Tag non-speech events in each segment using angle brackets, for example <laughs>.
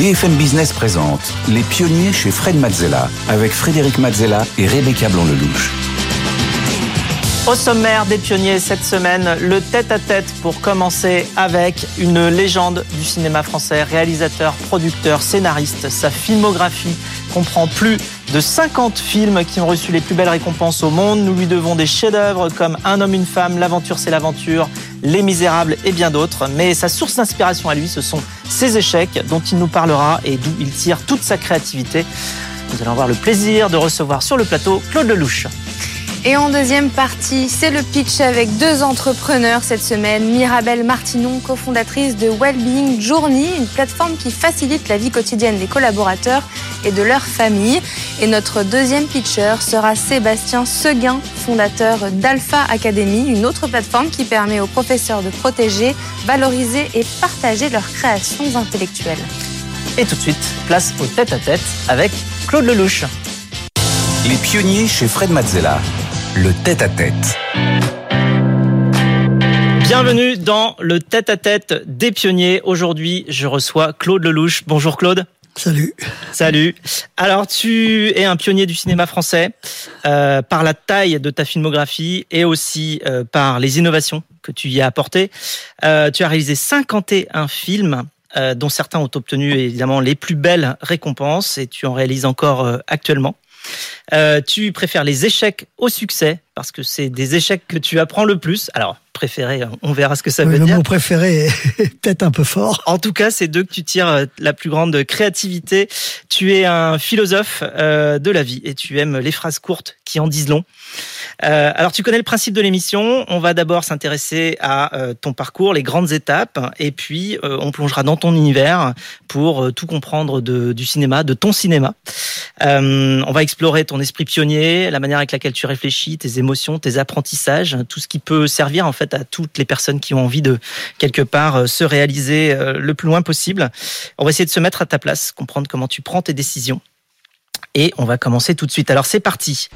BFM Business présente Les pionniers chez Fred Mazzella avec Frédéric Mazzella et Rebecca Blanc-Lelouch. Au sommaire des pionniers cette semaine, le tête-à-tête pour commencer avec une légende du cinéma français, réalisateur, producteur, scénariste. Sa filmographie comprend plus de 50 films qui ont reçu les plus belles récompenses au monde. Nous lui devons des chefs-d'œuvre comme Un homme, une femme, L'aventure, c'est l'aventure, Les Misérables et bien d'autres. Mais sa source d'inspiration à lui, ce sont ses échecs dont il nous parlera et d'où il tire toute sa créativité. Nous allons avoir le plaisir de recevoir sur le plateau Claude Lelouch. Et en deuxième partie, c'est le pitch avec deux entrepreneurs cette semaine. Mirabelle Martinon, cofondatrice de Wellbeing Journey, une plateforme qui facilite la vie quotidienne des collaborateurs et de leurs familles. Et notre deuxième pitcher sera Sébastien Seguin, fondateur d'Alpha Academy, une autre plateforme qui permet aux professeurs de protéger, valoriser et partager leurs créations intellectuelles. Et tout de suite, place au tête-à-tête avec Claude Lelouch. Les pionniers chez Fred Mazzella. Le tête-à-tête. Bienvenue dans le tête-à-tête des pionniers. Aujourd'hui, je reçois Claude Lelouch. Bonjour Claude. Salut. Salut. Alors, tu es un pionnier du cinéma français euh, par la taille de ta filmographie et aussi euh, par les innovations que tu y as apportées. Euh, tu as réalisé 51 films, dont certains ont obtenu évidemment les plus belles récompenses et tu en réalises encore euh, actuellement. Euh, tu préfères les échecs au succès parce que c'est des échecs que tu apprends le plus. Alors, préféré, on verra ce que ça Oui, veut le dire. mot préféré est <laughs> peut-être un peu fort. En tout cas, c'est d'eux que tu tires euh, la plus grande créativité. Tu es un philosophe euh, de la vie et tu aimes les phrases courtes qui en disent long. Euh, alors, tu connais le principe de l'émission. On va d'abord s'intéresser à euh, ton parcours, les grandes étapes, et puis on plongera dans ton univers pour tout comprendre de, du cinéma, de ton cinéma. On va explorer ton esprit pionnier, la manière avec laquelle tu réfléchis, tes émotions, tes apprentissages, tout ce qui peut servir en fait à toutes les personnes qui ont envie de quelque part euh, se réaliser euh, le plus loin possible. On va essayer de se mettre à ta place, comprendre comment tu prends tes décisions. Et on va commencer tout de suite. Alors c'est parti.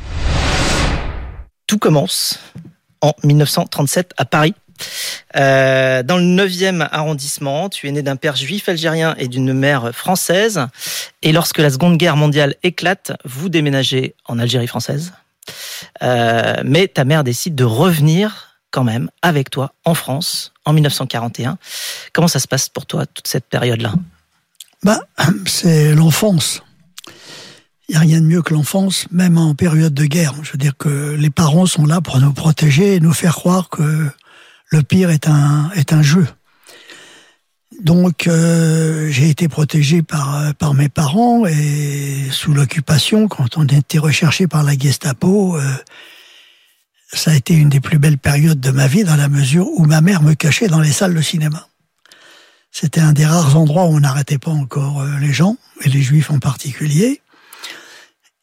Tout commence en 1937 à Paris. Euh, dans le 9e arrondissement, tu es né d'un père juif algérien et d'une mère française. Et lorsque la Seconde Guerre mondiale éclate, vous déménagez en Algérie française. Mais ta mère décide de revenir quand même avec toi en France en 1941. Comment ça se passe pour toi toute cette période-là? Bah, c'est l'enfance. Il n'y a rien de mieux que l'enfance, même en période de guerre. Je veux dire que les parents sont là pour nous protéger et nous faire croire que le pire est un, est un jeu. Donc, euh, j'ai été protégé par, par mes parents et sous l'occupation, quand on était recherché par la Gestapo, euh, ça a été une des plus belles périodes de ma vie dans la mesure où ma mère me cachait dans les salles de cinéma. C'était un des rares endroits où on n'arrêtait pas encore euh, les gens, et les juifs en particulier.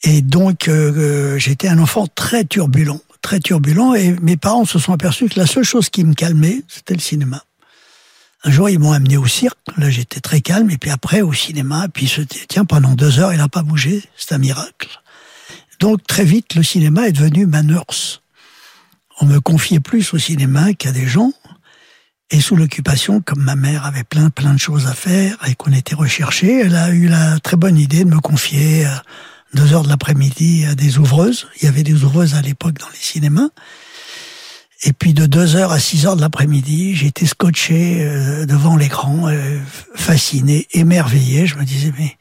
Et donc, euh, j'étais un enfant très turbulent, très turbulent, et mes parents se sont aperçus que la seule chose qui me calmait, c'était le cinéma. Un jour, ils m'ont amené au cirque, là j'étais très calme, et puis après au cinéma, puis se disaient, tiens, pendant deux heures, il n'a pas bougé, c'est un miracle. Donc très vite, le cinéma est devenu ma nurse. On me confiait plus au cinéma qu'à des gens, et sous l'occupation, comme ma mère avait plein plein de choses à faire et qu'on était recherché, elle a eu la très bonne idée de me confier à deux heures de l'après-midi à des ouvreuses. Il y avait des ouvreuses à l'époque dans les cinémas. Et puis de deux heures à six heures de l'après-midi, j'étais scotché euh, devant l'écran, euh, fasciné, émerveillé. Je me disais, mais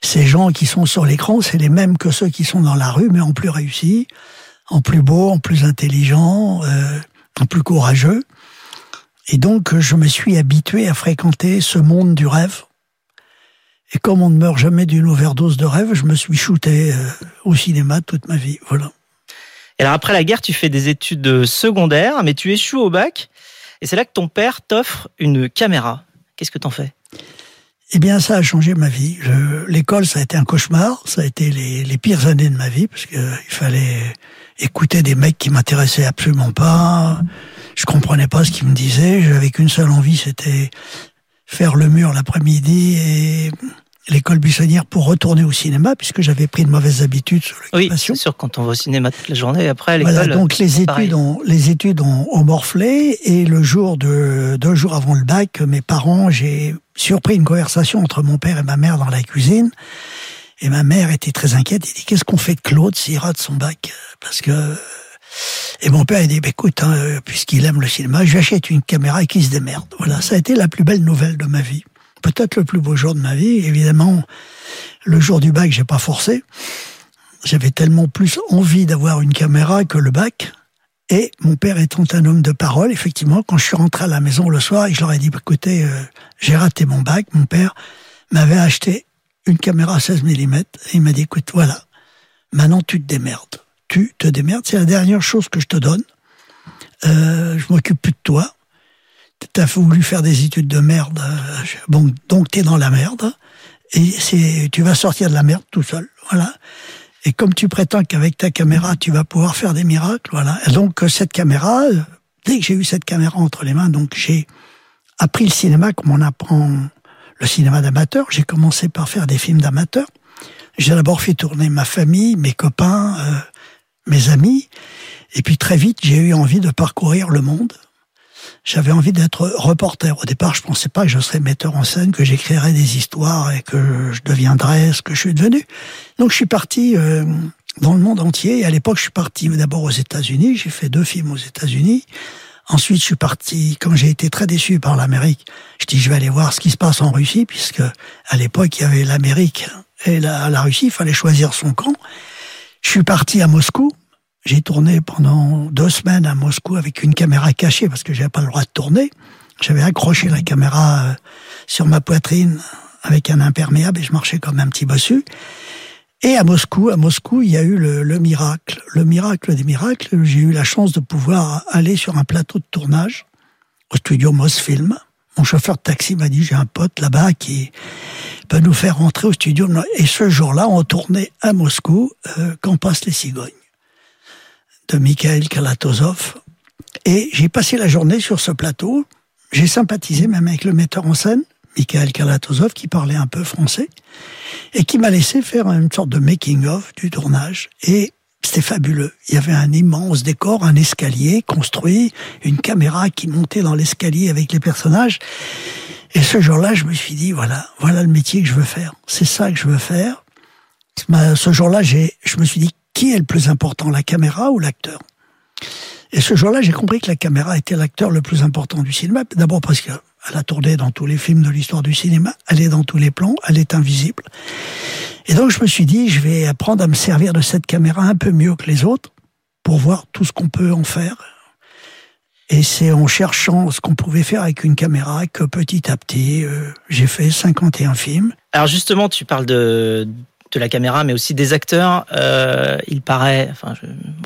ces gens qui sont sur l'écran, c'est les mêmes que ceux qui sont dans la rue, mais en plus réussi, en plus beau, en plus intelligent, euh, en plus courageux. Et donc, je me suis habitué à fréquenter ce monde du rêve. Et comme on ne meurt jamais d'une overdose de rêve, je me suis shooté euh, au cinéma toute ma vie. Voilà. Et alors après la guerre, tu fais des études secondaires, mais tu échoues au bac. Et c'est là que ton père t'offre une caméra. Qu'est-ce que t'en fais? Eh bien, ça a changé ma vie. L'école, ça a été un cauchemar. Ça a été les, les pires années de ma vie parce que il fallait écouter des mecs qui m'intéressaient absolument pas. Je comprenais pas ce qu'ils me disaient. J'avais qu'une seule envie, c'était faire le mur l'après-midi et l'école buissonnière pour retourner au cinéma, puisque j'avais pris de mauvaises habitudes sur l'occupation. Oui, c'est sûr, quand on va au cinéma toute la journée, après, l'école... Voilà, donc les études, ont, les études ont, morflé, et le jour de, deux jours avant le bac, mes parents, j'ai surpris une conversation entre mon père et ma mère dans la cuisine, et ma mère était très inquiète, elle dit, qu'est-ce qu'on fait de Claude s'il rate son bac? Parce que... Et mon père a dit, bah, écoute, hein, puisqu'il aime le cinéma, je lui achète une caméra et qu'il se démerde. Voilà, ça a été la plus belle nouvelle de ma vie peut-être le plus beau jour de ma vie. Évidemment, le jour du bac, j'ai pas forcé. J'avais tellement plus envie d'avoir une caméra que le bac. Et mon père étant un homme de parole, effectivement, quand je suis rentré à la maison le soir et je leur ai dit, écoutez, euh, j'ai raté mon bac, mon père m'avait acheté une caméra 16 mm et il m'a dit, écoute, voilà, maintenant tu te démerdes. Tu te démerdes, c'est la dernière chose que je te donne. Euh, je m'occupe plus de toi t'as voulu faire des études de merde, euh, bon, donc t'es dans la merde, et c'est, tu vas sortir de la merde tout seul, voilà. Et comme tu prétends qu'avec ta caméra, tu vas pouvoir faire des miracles, voilà. Donc, euh, cette caméra, dès que j'ai eu cette caméra entre les mains, donc j'ai appris le cinéma comme on apprend le cinéma d'amateur. J'ai commencé par faire des films d'amateurs. J'ai d'abord fait tourner ma famille, mes copains, mes amis. Et puis très vite, j'ai eu envie de parcourir le monde j'avais envie d'être reporter. Au départ, je pensais pas que je serais metteur en scène, que j'écrirais des histoires et que je deviendrais ce que je suis devenu. Donc, je suis parti euh, dans le monde entier. Et à l'époque, je suis parti d'abord aux États-Unis. J'ai fait deux films aux États-Unis. Ensuite, je suis parti, comme j'ai été très déçu par l'Amérique, je dis, je vais aller voir ce qui se passe en Russie, puisque à l'époque, il y avait l'Amérique et la, la Russie, il fallait choisir son camp. Je suis parti à Moscou, j'ai tourné pendant deux semaines à Moscou avec une caméra cachée parce que j'avais pas le droit de tourner. J'avais accroché la caméra euh, sur ma poitrine avec un imperméable et je marchais comme un petit bossu. Et à Moscou, à Moscou, il y a eu le, le miracle, le miracle des miracles. J'ai eu la chance de pouvoir aller sur un plateau de tournage au studio Mosfilm. Mon chauffeur de taxi m'a dit j'ai un pote là-bas qui peut nous faire rentrer au studio. Et ce jour-là, on tournait à Moscou euh, Quand passent les cigognes de Mikhail Kalatozov. Et j'ai passé la journée sur ce plateau. J'ai sympathisé même avec le metteur en scène, Mikhail Kalatozov, qui parlait un peu français, et qui m'a laissé faire une sorte de making-of du tournage. Et c'était fabuleux. Il y avait un immense décor, un escalier construit, une caméra qui montait dans l'escalier avec les personnages. Et ce jour-là, je me suis dit, voilà, voilà le métier que je veux faire. C'est ça que je veux faire. Ce jour-là, je me suis dit, qui est le plus important, la caméra ou l'acteur? Et ce jour-là, j'ai compris que la caméra était l'acteur le plus important du cinéma. D'abord parce qu'elle a tourné dans tous les films de l'histoire du cinéma, elle est dans tous les plans, elle est invisible. Et donc je me suis dit, je vais apprendre à me servir de cette caméra un peu mieux que les autres pour voir tout ce qu'on peut en faire. Et c'est en cherchant ce qu'on pouvait faire avec une caméra que petit à petit, euh, j'ai fait 51 films. Alors justement, tu parles de, de la caméra, mais aussi des acteurs. Euh, il paraît, enfin,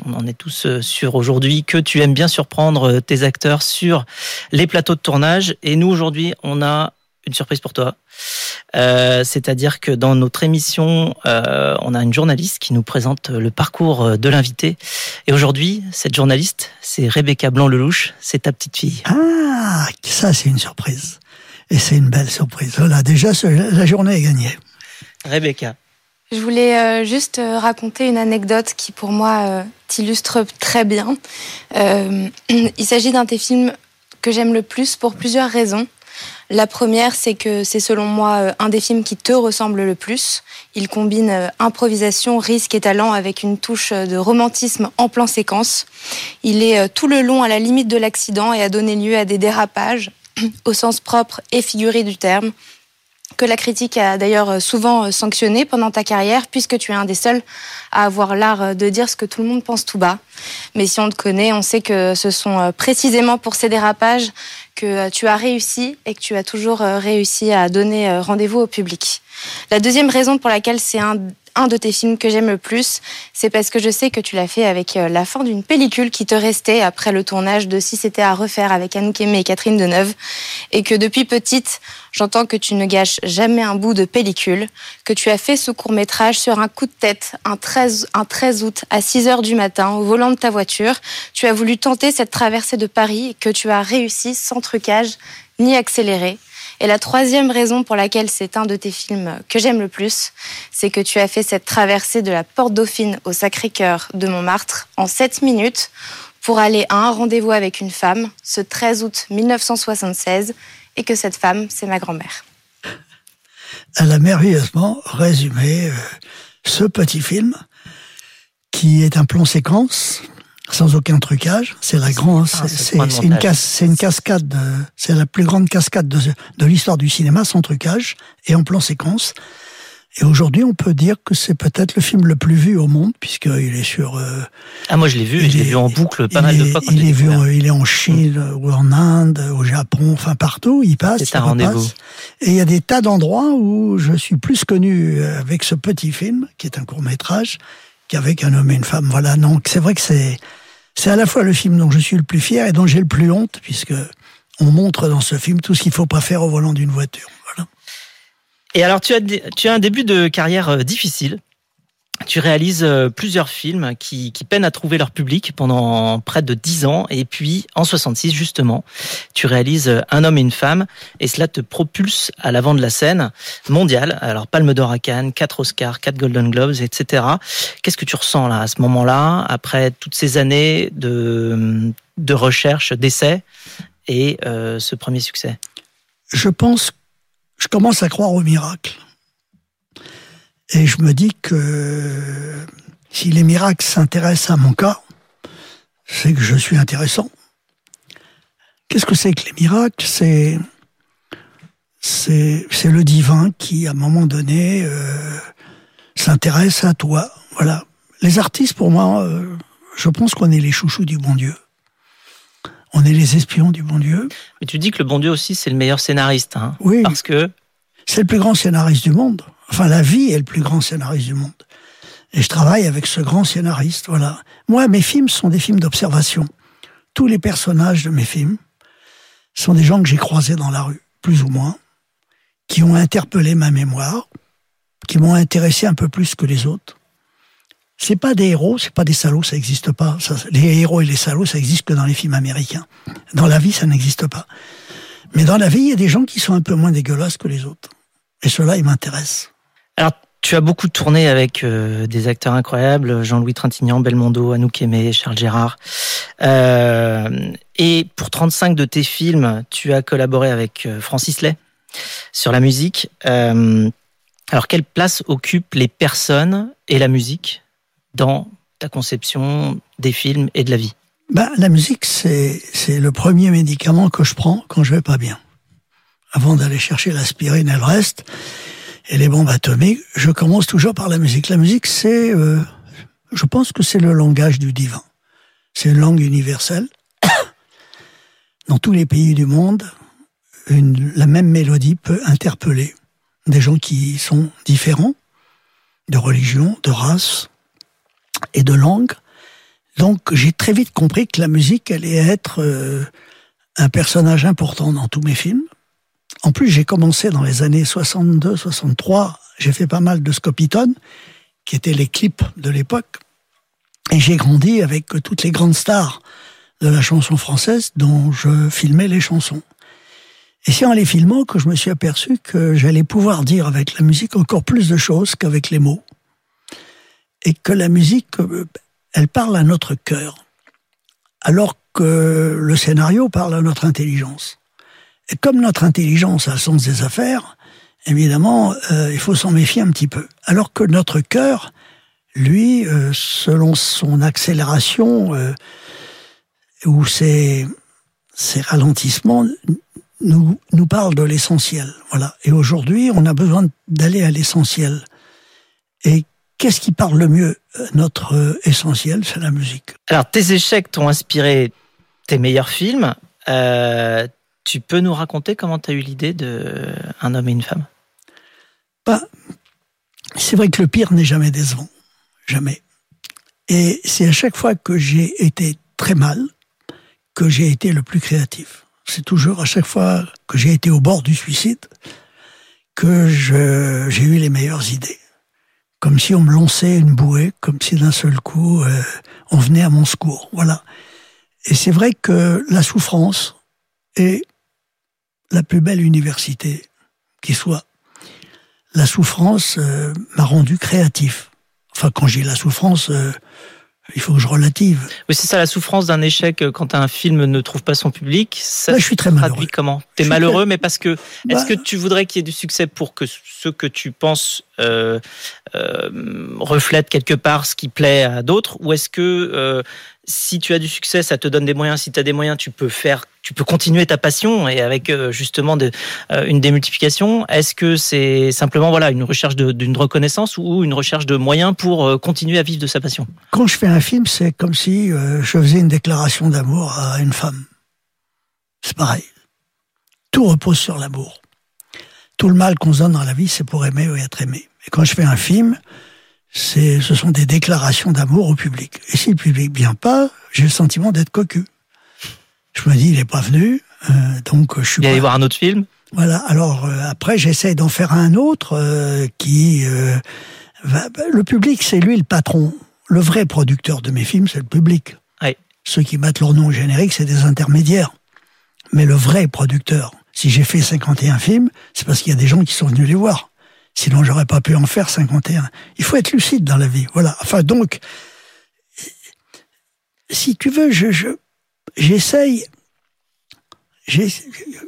on en est tous euh, sûrs aujourd'hui, que tu aimes bien surprendre euh, tes acteurs sur les plateaux de tournage. Et nous, aujourd'hui, on a une surprise pour toi. C'est-à-dire que dans notre émission, on a une journaliste qui nous présente le parcours de l'invité. Et aujourd'hui, cette journaliste, c'est Rebecca Blanc-Lelouch, c'est ta petite fille. Ah, ça c'est une surprise. Et c'est une belle surprise. Voilà, déjà, la journée est gagnée. Rebecca, je voulais euh, juste euh, raconter une anecdote qui pour moi euh, t'illustre très bien. <clears throat> il s'agit d'un des films que j'aime le plus pour plusieurs raisons. La première, c'est que c'est selon moi un des films qui te ressemble le plus. Il combine improvisation, risque et talent avec une touche de romantisme en plan séquence. Il est tout le long à la limite de l'accident et a donné lieu à des dérapages <clears throat> au sens propre et figuré du terme que la critique a d'ailleurs souvent sanctionné pendant ta carrière, puisque tu es un des seuls à avoir l'art de dire ce que tout le monde pense tout bas. Mais si on te connaît, on sait que ce sont précisément pour ces dérapages que tu as réussi et que tu as toujours réussi à donner rendez-vous au public. La deuxième raison pour laquelle c'est un un de tes films que j'aime le plus, c'est parce que je sais que tu l'as fait avec euh, la fin d'une pellicule qui te restait après le tournage de Si c'était à refaire avec Anouk Aimé et Catherine Deneuve, et que depuis petite, j'entends que tu ne gâches jamais un bout de pellicule, que tu as fait ce court-métrage sur un coup de tête un 13, un 13 août à 6 heures du matin au volant de ta voiture. Tu as voulu tenter cette traversée de Paris que tu as réussi sans trucage ni accéléré Et la troisième raison pour laquelle c'est un de tes films que j'aime le plus, c'est que tu as fait cette traversée de la Porte Dauphine au Sacré-Cœur de Montmartre en 7 minutes pour aller à un rendez-vous avec une femme ce 13 août 1976 et que cette femme, c'est ma grand-mère. Elle a merveilleusement résumé euh, ce petit film qui est un plan séquence sans aucun trucage. C'est la grande, Ah, c'est point de c'est une, cas- une cascade, de- c'est la plus grande cascade de, de l'histoire du cinéma sans trucage et en plan séquence. Et aujourd'hui, on peut dire que c'est peut-être le film le plus vu au monde puisqu'il est sur. euh, Ah, moi, je l'ai vu, Il je l'ai est- vu en boucle pas il mal de fois quand il j'ai est vu, en- il est en Chine ou en Inde, au Japon, enfin partout. Il passe. C'est il un rendez-vous. Et il y a des tas d'endroits où je suis plus connu euh, avec ce petit film, qui est un court métrage, qu'avec un homme et une femme. Voilà. Donc c'est vrai que c'est c'est à la fois le film dont je suis le plus fier et dont j'ai le plus honte, puisque on montre dans ce film tout ce qu'il faut pas faire au volant d'une voiture. Voilà. Et alors, tu as, tu as un début de carrière euh, difficile. Tu réalises euh, plusieurs films qui, qui peinent à trouver leur public pendant près de 10 ans. Et puis, en 66, justement, tu réalises euh, Un homme et une femme. Et cela te propulse à l'avant de la scène mondiale. Alors, Palme d'Or à Cannes, 4 Oscars, 4 Golden Globes, etc. Qu'est-ce que tu ressens là, à ce moment-là, après toutes ces années de, de recherche, d'essais et euh, ce premier succès? Je pense, je commence à croire au miracle. Et je me dis que si les miracles s'intéressent à mon cas, c'est que je suis intéressant. Qu'est-ce que c'est que les miracles? C'est c'est le divin qui, à un moment donné, euh, s'intéresse à toi. Voilà. Les artistes, pour moi, euh, je pense qu'on est les chouchous du bon Dieu. On est les espions du bon Dieu. Mais tu dis que le bon Dieu aussi, c'est le meilleur scénariste. Hein, Oui. Parce que C'est le plus grand scénariste du monde. Enfin, la vie est le plus grand scénariste du monde. Et je travaille avec ce grand scénariste, voilà. Moi, mes films sont des films d'observation. Tous les personnages de mes films sont des gens que j'ai croisés dans la rue, plus ou moins, qui ont interpellé ma mémoire, qui m'ont intéressé un peu plus que les autres. C'est pas des héros, c'est pas des salauds, ça n'existe pas. Les héros et les salauds, ça existe que dans les films américains. Dans la vie, ça n'existe pas. Mais dans la vie, il y a des gens qui sont un peu moins dégueulasses que les autres. Et cela, ils m'intéressent. Alors, tu as beaucoup tourné avec euh, des acteurs incroyables, Jean-Louis Trintignant, Belmondo, Anouk Aimé, Charles Gérard. Euh, et pour 35 de tes films, tu as collaboré avec euh, Francis Lay sur la musique. Alors, quelle place occupent les personnes et la musique dans ta conception des films et de la vie? Ben, la musique, c'est le premier médicament que je prends quand je vais pas bien. Avant d'aller chercher l'aspirine et le reste, et les bombes atomiques, je commence toujours par la musique. La musique, c'est, euh, je pense que c'est le langage du divin. C'est une langue universelle. <coughs> Dans tous les pays du monde, la même mélodie peut interpeller des gens qui sont différents, de religion, de race et de langue. Donc j'ai très vite compris que la musique allait être euh, un personnage important dans tous mes films. En plus, j'ai commencé dans les années 62, 63. J'ai fait pas mal de Scopitone, qui étaient les clips de l'époque. Et j'ai grandi avec toutes les grandes stars de la chanson française dont je filmais les chansons. Et c'est en les filmant que je me suis aperçu que j'allais pouvoir dire avec la musique encore plus de choses qu'avec les mots. Et que la musique, euh, elle parle à notre cœur, alors que le scénario parle à notre intelligence. Comme notre intelligence a le sens des affaires, évidemment, euh, il faut s'en méfier un petit peu. Alors que notre cœur, lui, euh, selon son accélération euh, ou ses, ralentissements, nous, nous parle de l'essentiel. Voilà. Et aujourd'hui, on a besoin d'aller à l'essentiel. Et qu'est-ce qui parle le mieux Notre essentiel, c'est la musique. Alors, tes échecs t'ont inspiré tes meilleurs films. Tu peux nous raconter comment tu as eu l'idée de Un homme et une femme? Bah, c'est vrai que le pire n'est jamais décevant. Jamais. Et c'est à chaque fois que j'ai été très mal que j'ai été le plus créatif. C'est toujours à chaque fois que j'ai été au bord du suicide que j'ai eu les meilleures idées. Comme si on me lançait une bouée, comme si d'un seul coup euh, on venait à mon secours. Voilà. Et c'est vrai que la souffrance est la plus belle université qui soit. La souffrance euh, m'a rendu créatif. Enfin, quand j'ai la souffrance, euh, il faut que je relative. Oui, c'est ça la souffrance d'un échec euh, quand un film ne trouve pas son public. Ça Là, je suis très malheureux. comment T'es malheureux, très- mais parce que est-ce Bah- que tu voudrais qu'il y ait du succès pour que ce que tu penses euh, euh, reflète quelque part ce qui plaît à d'autres, ou est-ce que euh, si tu as du succès, ça te donne des moyens. Si tu as des moyens, tu peux faire, tu peux continuer ta passion et avec euh, justement euh, une démultiplication. Est-ce que c'est simplement voilà une recherche d'une reconnaissance ou une recherche de moyens pour euh, continuer à vivre de sa passion? Quand je fais un film, c'est comme si je faisais une déclaration d'amour à une femme. C'est pareil. Tout repose sur l'amour. Tout le mal qu'on se donne dans la vie, c'est pour aimer ou être aimé. Et quand je fais un film, c'est, ce sont des déclarations d'amour au public. Et si le public vient pas, j'ai le sentiment d'être cocu. Je me dis, il est pas venu, euh, donc je suis Il aller voir un autre film? Voilà. Alors euh, après, j'essaie d'en faire un autre euh, qui euh, va. bah, Le public, c'est lui le patron. Le vrai producteur de mes films, c'est le public. Oui. Ceux qui mettent leur nom au générique, c'est des intermédiaires. Mais le vrai producteur, si j'ai fait 51 films, c'est parce qu'il y a des gens qui sont venus les voir. Sinon, j'aurais pas pu en faire 51. Il faut être lucide dans la vie. Voilà. Enfin, donc, si tu veux, je, je, j'essaye. J'ai,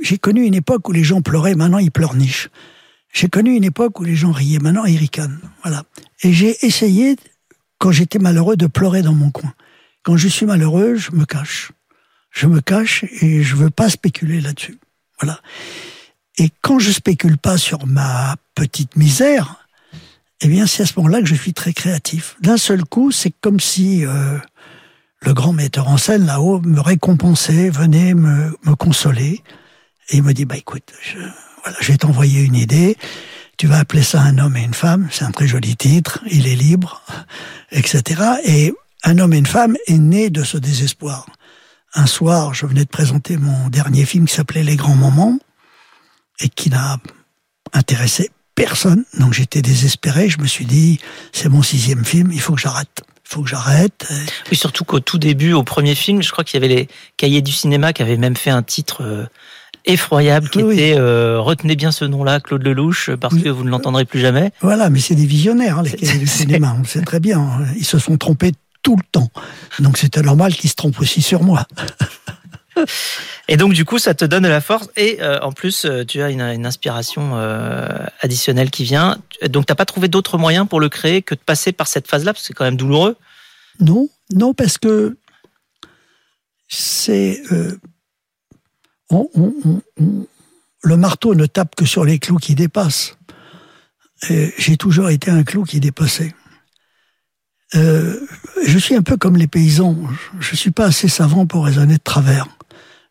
j'ai connu une époque où les gens pleuraient, maintenant ils pleurnichent. J'ai connu une époque où les gens riaient, maintenant ils ricanent. Voilà. Et j'ai essayé, quand j'étais malheureux, de pleurer dans mon coin. Quand je suis malheureux, je me cache. Je me cache et je veux pas spéculer là-dessus. Voilà. Et quand je spécule pas sur ma petite misère, eh bien, c'est à ce moment-là que je suis très créatif. D'un seul coup, c'est comme si euh, le grand metteur en scène là-haut me récompensait, venait me, me consoler, et il me dit bah écoute, je, voilà, je vais t'envoyer une idée. Tu vas appeler ça un homme et une femme. C'est un très joli titre. Il est libre, <laughs> etc. Et un homme et une femme est né de ce désespoir. Un soir, je venais de présenter mon dernier film qui s'appelait Les Grands Moments et qui n'a intéressé personne. Donc j'étais désespéré. Je me suis dit, c'est mon sixième film, il faut que j'arrête. Il faut que j'arrête. Oui, surtout qu'au tout début, au premier film, je crois qu'il y avait les cahiers du cinéma qui avaient même fait un titre euh, effroyable qui Oui, était euh, Retenez bien ce nom-là, Claude Lelouch, parce Oui. que vous ne l'entendrez plus jamais. Voilà, mais c'est des visionnaires, hein, les du <laughs> cinéma. On le sait très bien. Ils se sont trompés tout le temps. Donc c'était normal qu'ils se trompent aussi sur moi. <laughs> <laughs> Et donc, du coup, ça te donne de la force. Et euh, en plus, euh, tu as une, inspiration euh, additionnelle qui vient. Donc, tu n'as pas trouvé d'autre moyen pour le créer que de passer par cette phase-là, parce que c'est quand même douloureux. Non, non, parce que c'est. le marteau ne tape que sur les clous qui dépassent. J'ai toujours été un clou qui dépassait. Je suis un peu comme les paysans. Je ne suis pas assez savant pour raisonner de travers.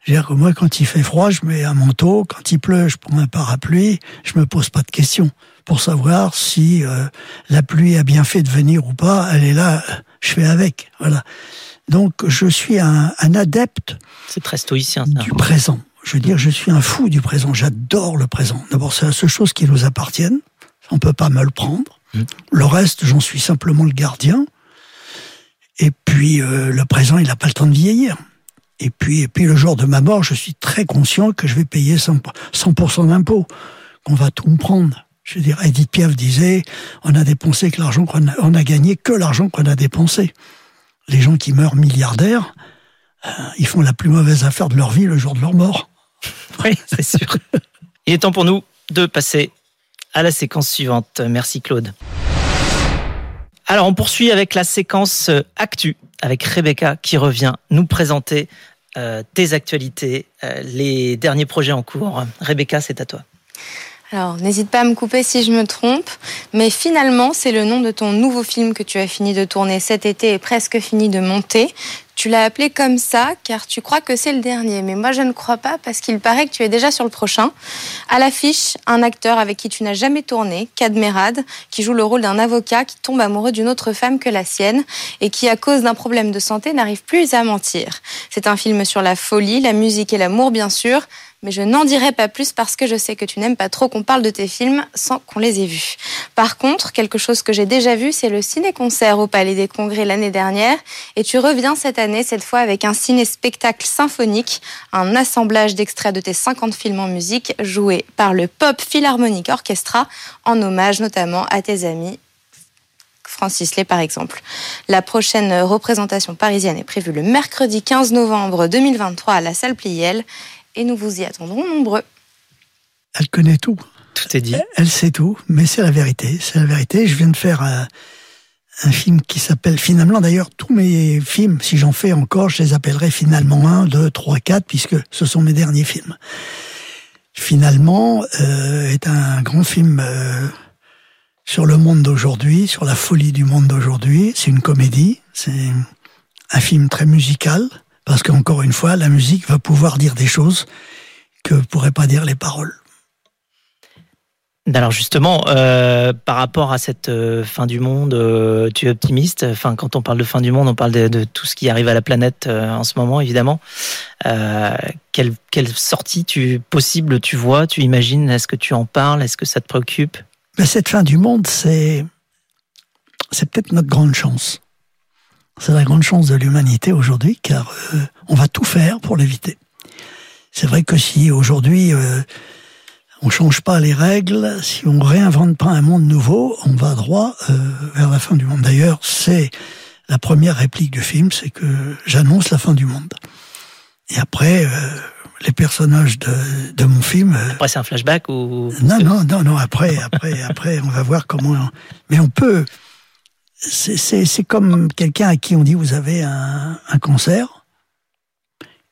C'est-à-dire que moi, quand il fait froid, je mets un manteau. Quand il pleut, je prends un parapluie. Je me pose pas de questions pour savoir si euh, la pluie a bien fait de venir ou pas. Elle est là, je fais avec. Voilà. Donc, je suis un, un adepte C'est très stoïcien, ça. du présent. Je veux dire, je suis un fou du présent. J'adore le présent. D'abord, c'est la seule chose qui nous appartienne. On peut pas me le prendre. Mm. Le reste, j'en suis simplement le gardien. Et puis, euh, le présent, il n'a pas le temps de vieillir. Et puis, et puis, le jour de ma mort, je suis très conscient que je vais payer 100%, 100% d'impôts, qu'on va tout me prendre. Je veux dire, Edith Piaf disait, on a dépensé que l'argent qu'on a, on a gagné que l'argent qu'on a dépensé. Les gens qui meurent milliardaires, euh, ils font la plus mauvaise affaire de leur vie le jour de leur mort. <laughs> Oui, c'est sûr. Il est temps pour nous de passer à la séquence suivante. Merci Claude. Alors, on poursuit avec la séquence euh, Actu, avec Rebecca qui revient nous présenter euh, tes actualités, euh, les derniers projets en cours. Rebecca, c'est à toi. Alors, n'hésite pas à me couper si je me trompe, mais finalement, c'est le nom de ton nouveau film que tu as fini de tourner cet été et presque fini de monter. Tu l'as appelé comme ça car tu crois que c'est le dernier, mais moi je ne crois pas parce qu'il paraît que tu es déjà sur le prochain. À l'affiche, un acteur avec qui tu n'as jamais tourné, Kad Merad, qui joue le rôle d'un avocat qui tombe amoureux d'une autre femme que la sienne et qui, à cause d'un problème de santé, n'arrive plus à mentir. C'est un film sur la folie, la musique et l'amour, bien sûr, mais je n'en dirai pas plus parce que je sais que tu n'aimes pas trop qu'on parle de tes films sans qu'on les ait vus. Par contre, quelque chose que j'ai déjà vu, c'est le ciné-concert au Palais des Congrès l'année dernière, et tu reviens cette année année, cette fois avec un ciné-spectacle symphonique, un assemblage d'extraits de tes 50 films en musique joués par le Pop Philharmonic Orchestra en hommage notamment à tes amis Francis Lay par exemple. La prochaine représentation parisienne est prévue le mercredi 15 novembre 2023 à la salle Pliel et nous vous y attendrons nombreux. Elle connaît tout. Tout est dit. Elle sait tout, mais c'est la vérité. C'est la vérité. Je viens de faire un, un film qui s'appelle finalement, d'ailleurs, tous mes films, si j'en fais encore, je les appellerai finalement 1, 2, 3, 4, puisque ce sont mes derniers films. Finalement, euh, est un grand film euh, sur le monde d'aujourd'hui, sur la folie du monde d'aujourd'hui. C'est une comédie, c'est un film très musical, parce qu'encore une fois, la musique va pouvoir dire des choses que pourraient pas dire les paroles. Alors justement, euh, par rapport à cette euh, fin du monde, euh, tu es optimiste? Enfin, quand on parle de fin du monde, on parle de, tout ce qui arrive à la planète en ce moment, évidemment. Quelle, quelle sortie possible tu vois, tu imagines? Est-ce que tu en parles? Est-ce que ça te préoccupe? Mais cette fin du monde, c'est c'est peut-être notre grande chance. C'est la grande chance de l'humanité aujourd'hui, car on va tout faire pour l'éviter. C'est vrai que si aujourd'hui on change pas les règles, si on réinvente pas un monde nouveau, on va droit euh, vers la fin du monde. D'ailleurs, c'est la première réplique du film, c'est que j'annonce la fin du monde. Et après, euh, les personnages de, de mon film. euh, Après, c'est un flashback ou non, non, non, non. Après, après, après, on va voir comment. Mais on peut. C'est, comme quelqu'un à qui on dit vous avez un, un cancer.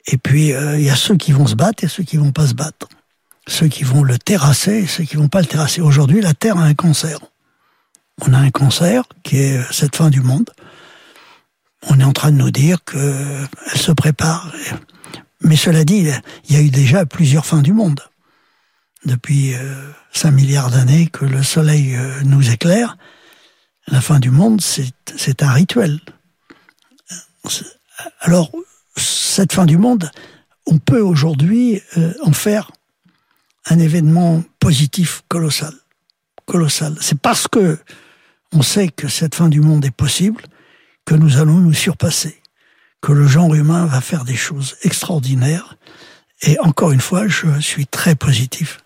Et puis euh, il y a ceux qui vont se battre et ceux qui vont pas se battre. Ceux qui vont le terrasser ceux qui vont pas le terrasser. Aujourd'hui, la Terre a un cancer. On a un cancer qui est euh, cette fin du monde. On est en train de nous dire que elle se prépare. Mais cela dit, il y a eu déjà plusieurs fins du monde depuis euh, 5 milliards d'années que le Soleil euh, nous éclaire, la fin du monde, c'est un rituel. Alors, cette fin du monde, on peut aujourd'hui euh, en faire un événement positif colossal. Colossal. C'est parce que on sait que cette fin du monde est possible que nous allons nous surpasser, que le genre humain va faire des choses extraordinaires. Et encore une fois, je suis très positif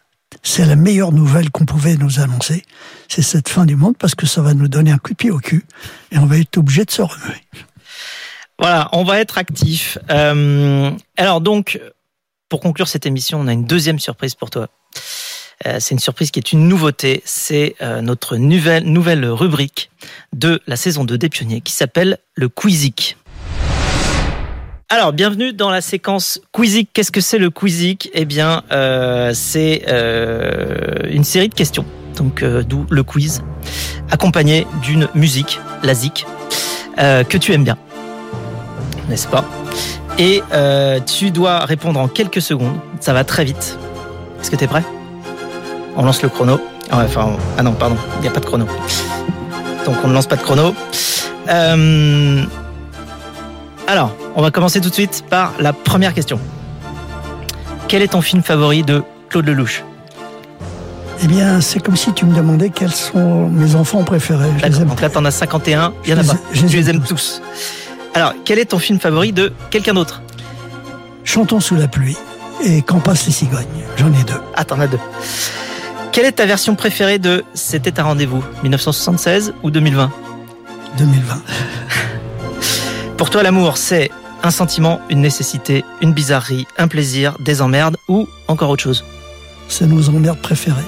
c'est la meilleure nouvelle qu'on pouvait nous annoncer. C'est cette fin du monde parce que ça va nous donner un coup de pied au cul et on va être obligé de se remuer. Voilà, on va être actif. Euh, alors donc, pour conclure cette émission, on a une deuxième surprise pour toi. Euh, c'est une surprise qui est une nouveauté. C'est euh, notre nouvelle, rubrique de la saison 2 des pionniers qui s'appelle le Quizic. Alors, bienvenue dans la séquence Quizic. Qu'est-ce que c'est le Quizic Eh bien, euh, c'est une série de questions. Donc, d'où le quiz, accompagné d'une musique, la euh, que tu aimes bien n'est-ce pas? Et euh, tu dois répondre en quelques secondes. Ça va très vite. Est-ce que tu es prêt? On lance le chrono. Ah, ouais, enfin, on- ah non, pardon, il n'y a pas de chrono. Donc on ne lance pas de chrono. Euh, alors, on va commencer tout de suite par la première question. Quel est ton film favori de Claude Lelouch? Eh bien, c'est comme si tu me demandais quels sont mes enfants préférés. Je les aime donc là, t'en as 51, il y en a pas. je les aime tous. Alors, quel est ton film favori de quelqu'un d'autre Chantons sous la pluie et Quand passent les cigognes. J'en ai deux. Ah, t'en as deux. Quelle est ta version préférée de C'était un rendez-vous 1976 ou 2020 2020. <laughs> Pour toi, l'amour, c'est un sentiment, une nécessité, une bizarrerie, un plaisir, des emmerdes ou encore autre chose? C'est nos emmerdes préférées.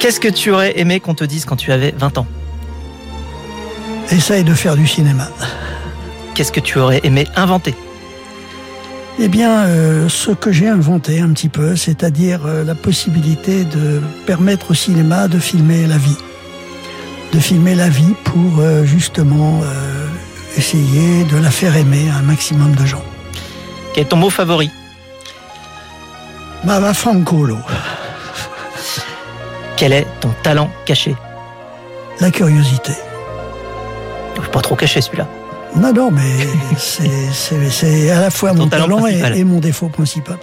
Qu'est-ce que tu aurais aimé qu'on te dise quand tu avais 20 ans? Essaye de faire du cinéma. Qu'est-ce que tu aurais aimé inventer? Eh bien, euh, ce que j'ai inventé un petit peu, c'est-à-dire euh, la possibilité de permettre au cinéma de filmer la vie. De filmer la vie pour euh, justement essayer de la faire aimer à un maximum de gens. Quel est ton mot favori? Ma va Francolo, Quel est ton talent caché? La curiosité. Pas trop caché celui-là. Non, non, mais <laughs> c'est- à la fois Ton mon talent talent, et, mon défaut principal.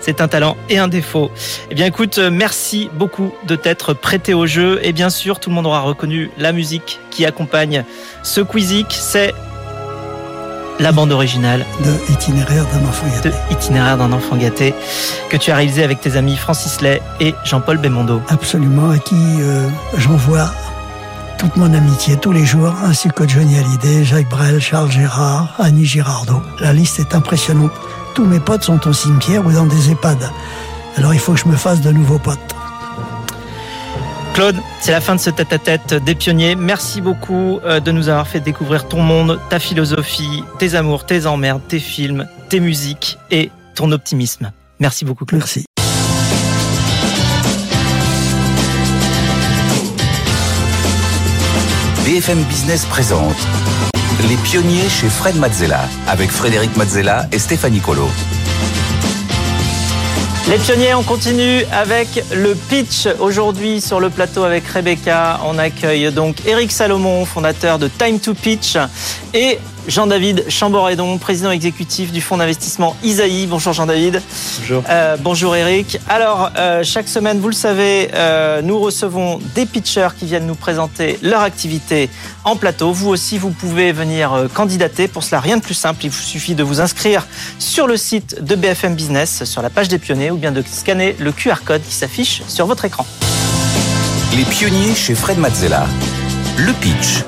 C'est un talent et un défaut. Eh bien écoute, euh, merci beaucoup de t'être prêté au jeu. Et bien sûr, tout le monde aura reconnu la musique qui accompagne ce Quizic. C'est la bande originale de Itinéraire d'un enfant gâté. De Itinéraire d'un enfant gâté, que tu as réalisé avec tes amis Francis Lay et Jean-Paul Bémondo. Absolument, à qui euh, j'envoie toute mon amitié tous les jours, ainsi que Johnny Hallyday, Jacques Brel, Charles Gérard, Annie Girardot. La liste est impressionnante. Tous mes potes sont au cimetière ou dans des EHPAD. Alors il faut que je me fasse de nouveaux potes. Claude, c'est la fin de ce tête-à-tête des pionniers. Merci beaucoup euh, de nous avoir fait découvrir ton monde, ta philosophie, tes amours, tes emmerdes, tes films, tes musiques et ton optimisme. Merci beaucoup, Claude. Merci. BFM Business présente Les pionniers chez Fred Mazzella avec Frédéric Mazzella et Stéphanie Colo. Les pionniers, on continue avec le pitch. Aujourd'hui, sur le plateau avec Rebecca, on accueille donc Eric Salomon, fondateur de Time to Pitch, et Jean-David Chamboredon, président exécutif du fonds d'investissement Isaïe. Bonjour Jean-David. Bonjour. Euh, bonjour Eric. Alors, euh, chaque semaine, vous le savez, euh, nous recevons des pitchers qui viennent nous présenter leur activité en plateau. Vous aussi, vous pouvez venir euh, candidater. Pour cela, rien de plus simple. Il vous suffit de vous inscrire sur le site de BFM Business, sur la page des pionniers, ou bien de scanner le QR code qui s'affiche sur votre écran. Les pionniers chez Fred Mazzella. Le pitch.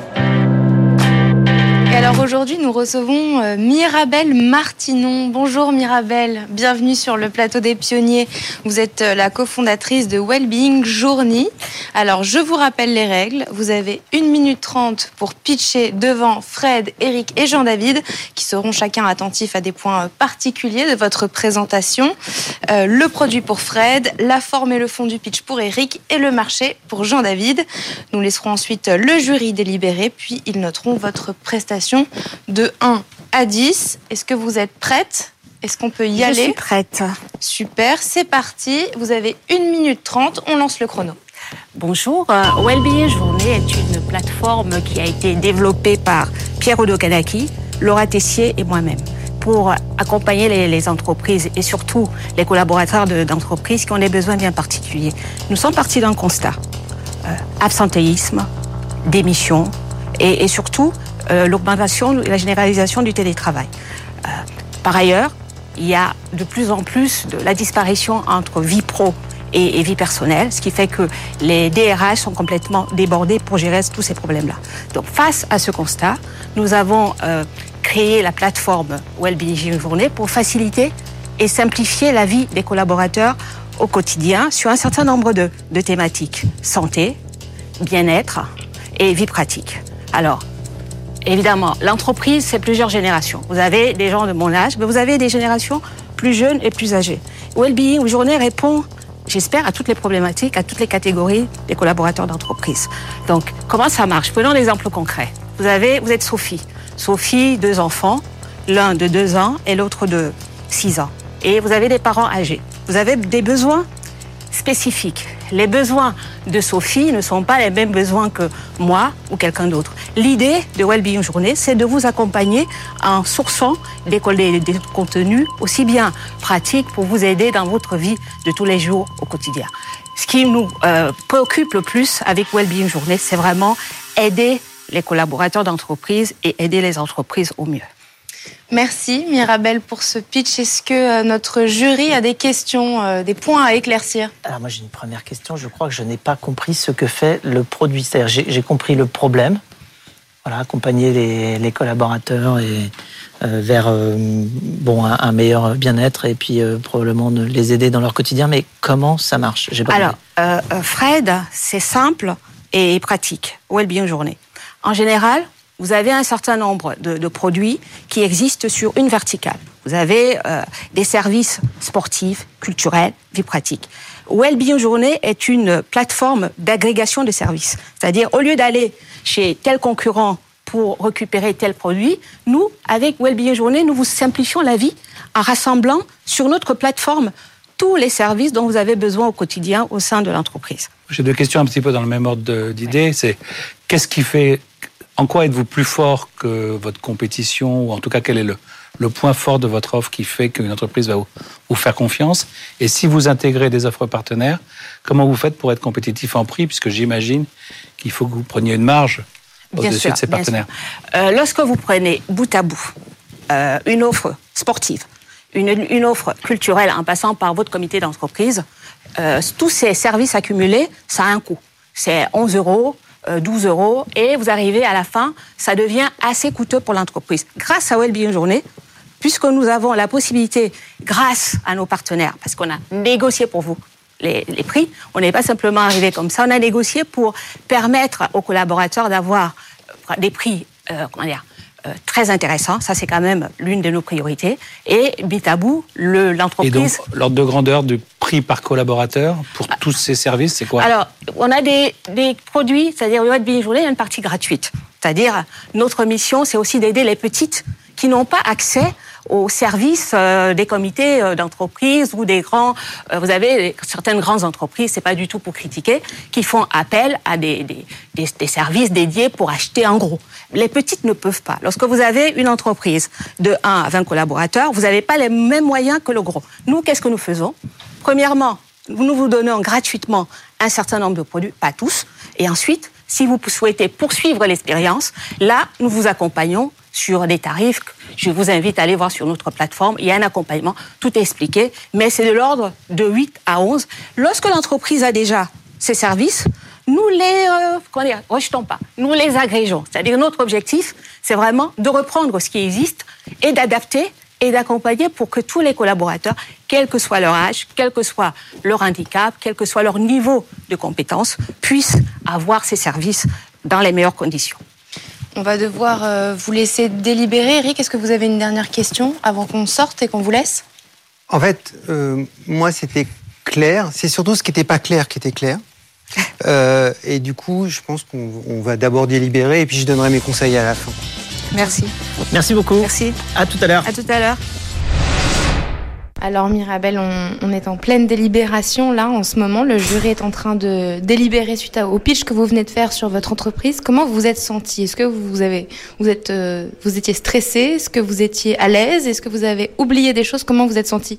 Alors aujourd'hui, nous recevons euh, Mirabelle Martinon. Bonjour Mirabelle, bienvenue sur le plateau des pionniers. Vous êtes euh, la cofondatrice de Wellbeing Journey. Alors je vous rappelle les règles. Vous avez 1 minute 30 pour pitcher devant Fred, Eric et Jean-David, qui seront chacun attentifs à des points euh, particuliers de votre présentation. Le produit pour Fred, la forme et le fond du pitch pour Eric et le marché pour Jean-David. Nous laisserons ensuite le jury délibérer, puis ils noteront votre prestation de 1 à 10. Est-ce que vous êtes prête? Est-ce qu'on peut y Je aller? suis prête. Super, c'est parti. Vous avez 1 minute 30, on lance le chrono. Bonjour. euh, Wellbeing Journée est une plateforme qui a été développée par Pierre Odokanaki, Laura Tessier et moi-même pour accompagner les, les entreprises et surtout les collaborateurs de- d'entreprises qui ont des besoins bien particuliers. Nous sommes partis d'un constat. Euh, absentéisme, démission et, et surtout euh, l'augmentation la généralisation du télétravail. Euh, par ailleurs, il y a de plus en plus de la disparition entre vie pro et, et vie personnelle, ce qui fait que les DRH sont complètement débordés pour gérer tous ces problèmes-là. Donc, face à ce constat, nous avons euh, créé la plateforme Wellbeing Journée pour faciliter et simplifier la vie des collaborateurs au quotidien sur un certain nombre de, de thématiques santé, bien-être et vie pratique. Alors, Évidemment, l'entreprise, c'est plusieurs générations. Vous avez des gens de mon âge, mais vous avez des générations plus jeunes et plus âgées. Wellbeing Journée répond, j'espère, à toutes les problématiques, à toutes les catégories des collaborateurs d'entreprise. Donc, comment ça marche? Prenons l'exemple concret. Vous, avez, vous êtes Sophie. Sophie, deux enfants, l'un de deux ans et l'autre de six ans. Et vous avez des parents âgés. Vous avez des besoins spécifiques. Les besoins de Sophie ne sont pas les mêmes besoins que moi ou quelqu'un d'autre. L'idée de Wellbeing Journée, c'est de vous accompagner en sourçant des contenus aussi bien pratiques pour vous aider dans votre vie de tous les jours au quotidien. Ce qui nous euh, préoccupe le plus avec Wellbeing Journée, c'est vraiment aider les collaborateurs d'entreprise et aider les entreprises au mieux. Merci Mirabelle pour ce pitch. Est-ce que euh, notre jury a des questions, euh, des points à éclaircir? Alors moi j'ai une première question. Je crois que je n'ai pas compris ce que fait le produit. C'est-à-dire j'ai compris le problème. Voilà, accompagner les, les collaborateurs et euh, vers euh, bon un, un meilleur bien-être et puis euh, probablement de les aider dans leur quotidien. Mais comment ça marche? Pas Alors, Fred, c'est simple et pratique. Wellbeing Journée? En général, vous avez un certain nombre de, de produits qui existent sur une verticale. Vous avez euh, des services sportifs, culturels, vie pratique. Wellbeing Journée est une plateforme d'agrégation de services. C'est-à-dire, au lieu d'aller chez tel concurrent pour récupérer tel produit, nous, avec Wellbeing Journée, nous vous simplifions la vie en rassemblant sur notre plateforme tous les services dont vous avez besoin au quotidien au sein de l'entreprise. J'ai deux questions un petit peu dans le même ordre d'idée. C'est qu'est-ce qui fait, en quoi êtes-vous plus fort que votre compétition, ou en tout cas quel est le, le point fort de votre offre qui fait qu'une entreprise va vous, vous faire confiance? Et si vous intégrez des offres partenaires, comment vous faites pour être compétitif en prix Puisque j'imagine qu'il faut que vous preniez une marge au-dessus de ces partenaires? Euh, lorsque vous prenez bout à bout euh, une offre sportive, une, une, offre culturelle en passant par votre comité d'entreprise, euh, tous ces services accumulés, ça a un coût. C'est 11 euros, 12 euros, et vous arrivez à la fin, ça devient assez coûteux pour l'entreprise. Grâce à Wellbeing Journée, puisque nous avons la possibilité, grâce à nos partenaires, parce qu'on a négocié pour vous les, prix, on n'est pas simplement arrivé comme ça, on a négocié pour permettre aux collaborateurs d'avoir des prix, euh, comment dire, euh, très intéressants. Ça, c'est quand même l'une de nos priorités. Et Bitabou, l'entreprise. Et donc, l'ordre de grandeur du prix par collaborateur pour ah. tous ces services, c'est quoi? Alors, on a des, des produits, c'est-à-dire, il y a journée, il y a une partie gratuite. C'est-à-dire, notre mission, c'est aussi d'aider les petites qui n'ont pas accès au service euh, des comités euh, d'entreprise ou des grands. Euh, vous avez certaines grandes entreprises, c'est pas du tout pour critiquer, qui font appel à des, des, des, des, services dédiés pour acheter en gros. Les petites ne peuvent pas. Lorsque vous avez une entreprise de 1 à 20 collaborateurs, vous n'avez pas les mêmes moyens que le gros. Nous, qu'est-ce que nous faisons? Premièrement, nous vous donnons gratuitement un certain nombre de produits, pas tous, et ensuite, si vous souhaitez poursuivre l'expérience, là, nous vous accompagnons sur des tarifs. Je vous invite à aller voir sur notre plateforme. Il y a un accompagnement, tout est expliqué, mais c'est de l'ordre de 8 à 11. Lorsque l'entreprise a déjà ses services, nous les euh, rejetons pas, nous les agrégeons. C'est-à-dire notre objectif, c'est vraiment de reprendre ce qui existe et d'adapter et d'accompagner pour que tous les collaborateurs, quel que soit leur âge, quel que soit leur handicap, quel que soit leur niveau de compétence, puissent avoir ces services dans les meilleures conditions. On va devoir euh, vous laisser délibérer. Eric, est-ce que vous avez une dernière question avant qu'on sorte et qu'on vous laisse? En fait, euh, moi, c'était clair. C'est surtout ce qui n'était pas clair qui était clair. <laughs> Euh, et du coup, je pense qu'on va d'abord délibérer et puis je donnerai mes conseils à la fin. Merci. Merci beaucoup. Merci. À tout à l'heure. À tout à l'heure. Alors Mirabel, on, est en pleine délibération là en ce moment. Le jury est en train de délibérer suite au pitch que vous venez de faire sur votre entreprise. Comment vous vous êtes senti? Est-ce que vous avez, euh, vous étiez stressé? Est-ce que vous étiez à l'aise? Est-ce que vous avez oublié des choses? Comment vous êtes senti?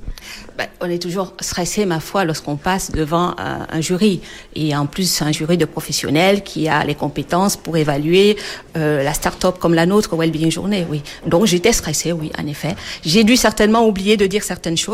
Ben, On est toujours stressé, ma foi, lorsqu'on passe devant un, un, jury et en plus un jury de professionnels qui a les compétences pour évaluer euh, la start-up comme la nôtre, Wellbeing Journée. Oui, donc j'étais stressée, oui, en effet. J'ai dû certainement oublier de dire certaines choses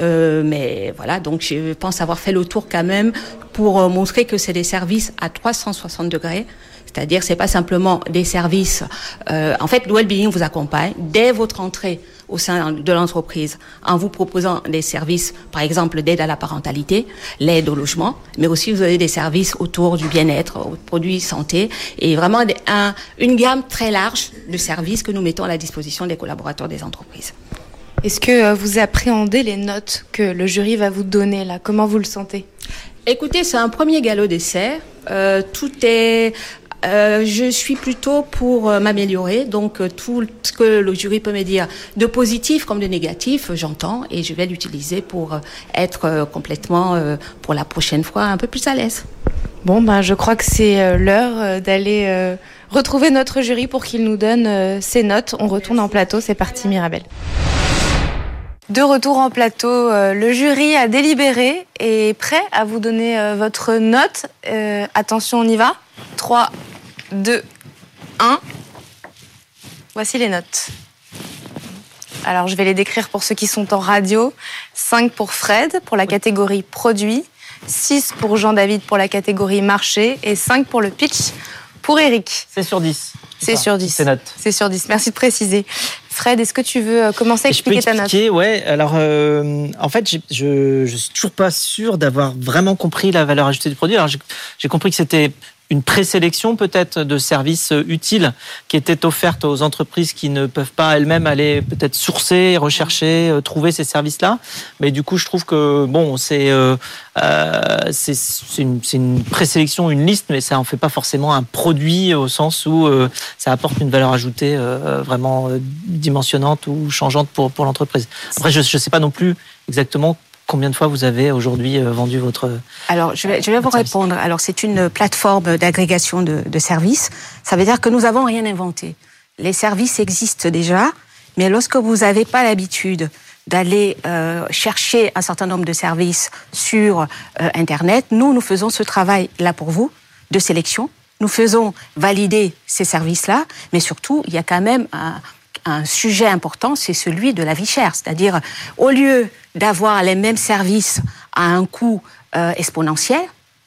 euh, mais voilà, donc je pense avoir fait le tour quand même pour euh, montrer que c'est des services à 360 degrés. C'est-à-dire, c'est pas simplement des services. Euh, en fait, Wellbeing vous accompagne dès votre entrée au sein de l'entreprise en vous proposant des services, par exemple d'aide à la parentalité, l'aide au logement, mais aussi vous avez des services autour du bien-être, produits santé, et vraiment un, une gamme très large de services que nous mettons à la disposition des collaborateurs des entreprises. Est-ce que euh, vous appréhendez les notes que le jury va vous donner là? Comment vous le sentez? Écoutez, c'est un premier galop d'essai. Euh, tout est euh, je suis plutôt pour euh, m'améliorer, donc euh, tout ce que le jury peut me dire de positif comme de négatif, j'entends et je vais l'utiliser pour être complètement, pour la prochaine fois, un peu plus à l'aise. Bon, ben, je crois que c'est l'heure d'aller retrouver notre jury pour qu'il nous donne ses notes. On retourne en plateau, c'est parti Mirabel. De retour en plateau, euh, le jury a délibéré et est prêt à vous donner euh, votre note. Euh, attention, on y va. 3, 2, 1. Voici les notes. Alors, je vais les décrire pour ceux qui sont en radio. 5 pour Fred, pour la catégorie produit. 6 pour Jean-David, pour la catégorie marché. Et 5 pour le pitch, pour Eric. C'est sur 10. C'est sur 10. C'est note. C'est sur 10. Merci de préciser. Fred, est-ce que tu veux euh, commencer à expliquer, je peux expliquer ta note? Ouais. Alors, euh, en fait, je, je suis toujours pas sûr d'avoir vraiment compris la valeur ajoutée du produit. Alors, j'ai compris que c'était une présélection peut-être de services utiles qui étaient offertes aux entreprises qui ne peuvent pas elles-mêmes aller peut-être sourcer, rechercher, euh, trouver ces services-là. Mais du coup, je trouve que bon, c'est euh, euh c'est une, une présélection, une liste, mais ça en fait pas forcément un produit au sens où euh, ça apporte une valeur ajoutée euh, vraiment dimensionnante ou changeante pour pour l'entreprise. Après, je ne sais pas non plus exactement Combien de fois vous avez aujourd'hui euh, vendu votre Alors, je vais, je vais vous service. répondre. Alors, c'est une plateforme d'agrégation de, de, services. Ça veut dire que nous n'avons rien inventé. Les services existent déjà, mais lorsque vous n'avez pas l'habitude d'aller euh, chercher un certain nombre de services sur euh, Internet, nous, nous faisons ce travail là pour vous de sélection. Nous faisons valider ces services-là, mais surtout, il y a quand même un, un sujet important, c'est celui de la vie chère. C'est-à-dire, au lieu d'avoir les mêmes services à un coût euh, exponentiel,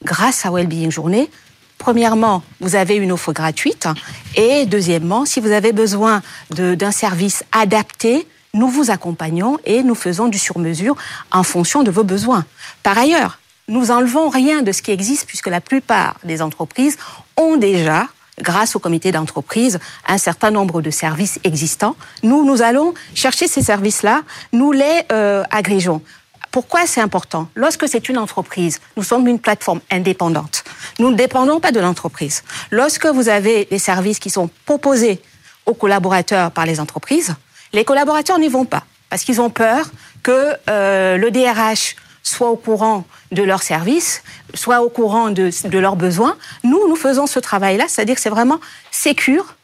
grâce à Wellbeing Journée, premièrement, vous avez une offre gratuite. Et deuxièmement, si vous avez besoin d'un service adapté, nous vous accompagnons et nous faisons du sur-mesure en fonction de vos besoins. Par ailleurs, nous enlevons rien de ce qui existe puisque la plupart des entreprises ont déjà grâce au comité d'entreprise, un certain nombre de services existants. Nous, nous allons chercher ces services-là, nous les euh, agrégeons. Pourquoi c'est important? Lorsque c'est une entreprise, nous sommes une plateforme indépendante. Nous ne dépendons pas de l'entreprise. Lorsque vous avez des services qui sont proposés aux collaborateurs par les entreprises, les collaborateurs n'y vont pas parce qu'ils ont peur que euh, le DRH soit au courant de leurs services, soit au courant de, leurs besoins. Nous, nous faisons ce travail-là, c'est-à-dire que c'est vraiment sécure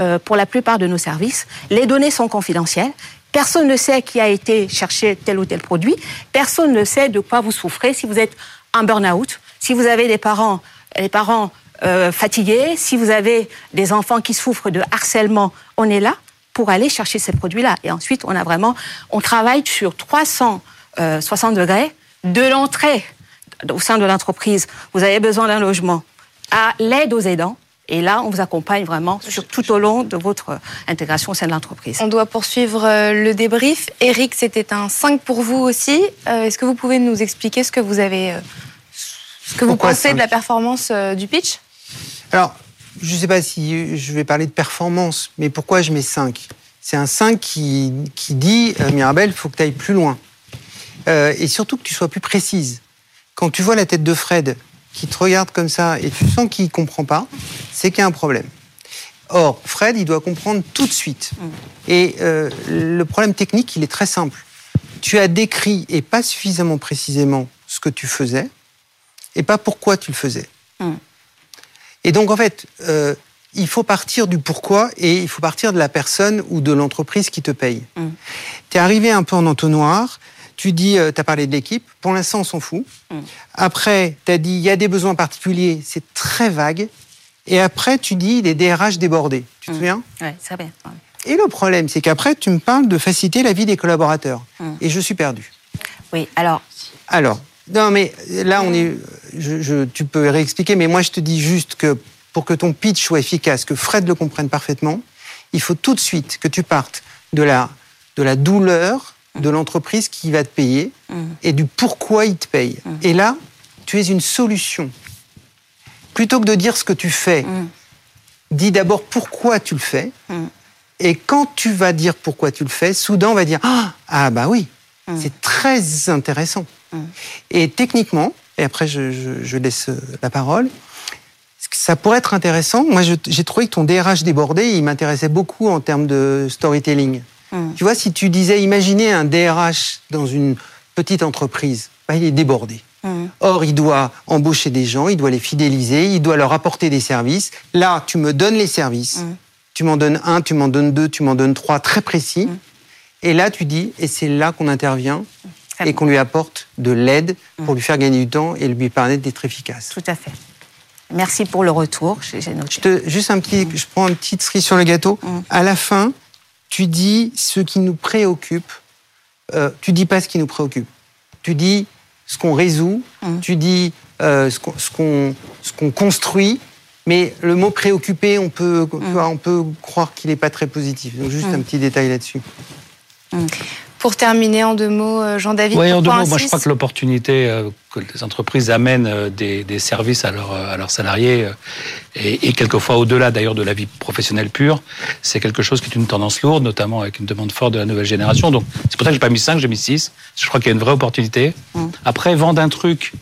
euh, pour la plupart de nos services. Les données sont confidentielles. Personne ne sait qui a été chercher tel ou tel produit. Personne ne sait de quoi vous souffrez. Si vous êtes en burn-out, si vous avez des parents, les parents euh, fatigués, si vous avez des enfants qui souffrent de harcèlement, on est là pour aller chercher ces produits-là. Et ensuite, on a vraiment, on travaille sur 360 euh, degrés de l'entrée au sein de l'entreprise. Vous avez besoin d'un logement, à l'aide aux aidants. Et là, on vous accompagne vraiment sur, tout au long de votre intégration au sein de l'entreprise. On doit poursuivre euh, le débrief. Eric, c'était un 5 pour vous aussi. Euh, est-ce que vous pouvez nous expliquer ce que vous avez, ce que vous pensez de la performance du pitch? Alors, je ne sais pas si je vais parler de performance, mais pourquoi je mets 5 C'est un 5 qui, qui dit, Mirabel, il faut que tu ailles plus loin. Euh, et surtout que tu sois plus précise. Quand tu vois la tête de Fred qui te regarde comme ça et tu sens qu'il ne comprend pas, c'est qu'il y a un problème. Or, Fred, il doit comprendre tout de suite. Mm. Et euh, le problème technique, il est très simple. Tu as décrit, et pas suffisamment précisément, ce que tu faisais, et pas pourquoi tu le faisais. Mm. Et donc, en fait, euh, il faut partir du pourquoi et il faut partir de la personne ou de l'entreprise qui te paye. Mm. Tu es arrivé un peu en entonnoir, tu dis, euh, tu as parlé de l'équipe, pour l'instant on s'en fout. Mm. Après, tu as dit, il y a des besoins particuliers, c'est très vague. Et après, tu dis, les DRH débordés. Tu te mm. souviens? Oui, ça va. Et le problème, c'est qu'après, tu me parles de faciliter la vie des collaborateurs. Mm. Et je suis perdu. Oui, alors. Alors, non, mais là, on est. Je, tu peux réexpliquer, mais moi, je te dis juste que pour que ton pitch soit efficace, que Fred le comprenne parfaitement, il faut tout de suite que tu partes de la, de la douleur de l'entreprise qui va te payer et du pourquoi il te paye. Et là, tu es une solution. Plutôt que de dire ce que tu fais, dis d'abord pourquoi tu le fais. Et quand tu vas dire pourquoi tu le fais, soudain on va dire Ah, ah bah oui, c'est très intéressant. Et techniquement, et après je, laisse la parole, ça pourrait être intéressant. Moi, j'ai trouvé que ton DRH débordé, il m'intéressait beaucoup en termes de storytelling. Mm. Tu vois, si tu disais, imaginez un DRH dans une petite entreprise, bah, il est débordé. Mm. Or, il doit embaucher des gens, il doit les fidéliser, il doit leur apporter des services. Là, tu me donnes les services. Mm. Tu m'en donnes un, tu m'en donnes deux, tu m'en donnes trois, très précis. Et là, tu dis, et c'est là qu'on intervient et qu'on lui apporte de l'aide pour lui faire gagner du temps et lui permettre d'être efficace. Tout à fait. Merci pour le retour. juste un petit, je prends une petite cerise sur le gâteau. À la fin, tu dis ce qui nous préoccupe, euh, tu dis pas ce qui nous préoccupe. Tu dis ce qu'on résout, mmh. tu dis euh, ce qu'on construit, mais le mot préoccupé, on peut, mmh. on peut croire qu'il n'est pas très positif. Donc juste mmh. un petit détail là-dessus. Pour terminer en deux mots, euh, Jean-David. Oui, en deux mots, moi je crois que l'opportunité euh, que les entreprises amènent euh, des, services à, à leurs salariés, et, quelquefois au-delà d'ailleurs de la vie professionnelle pure, c'est quelque chose qui est une tendance lourde, notamment avec une demande forte de la nouvelle génération. Donc c'est pour ça que j'ai pas mis 5, j'ai mis 6. Je crois qu'il y a une vraie opportunité. Mm. Après, vendre un truc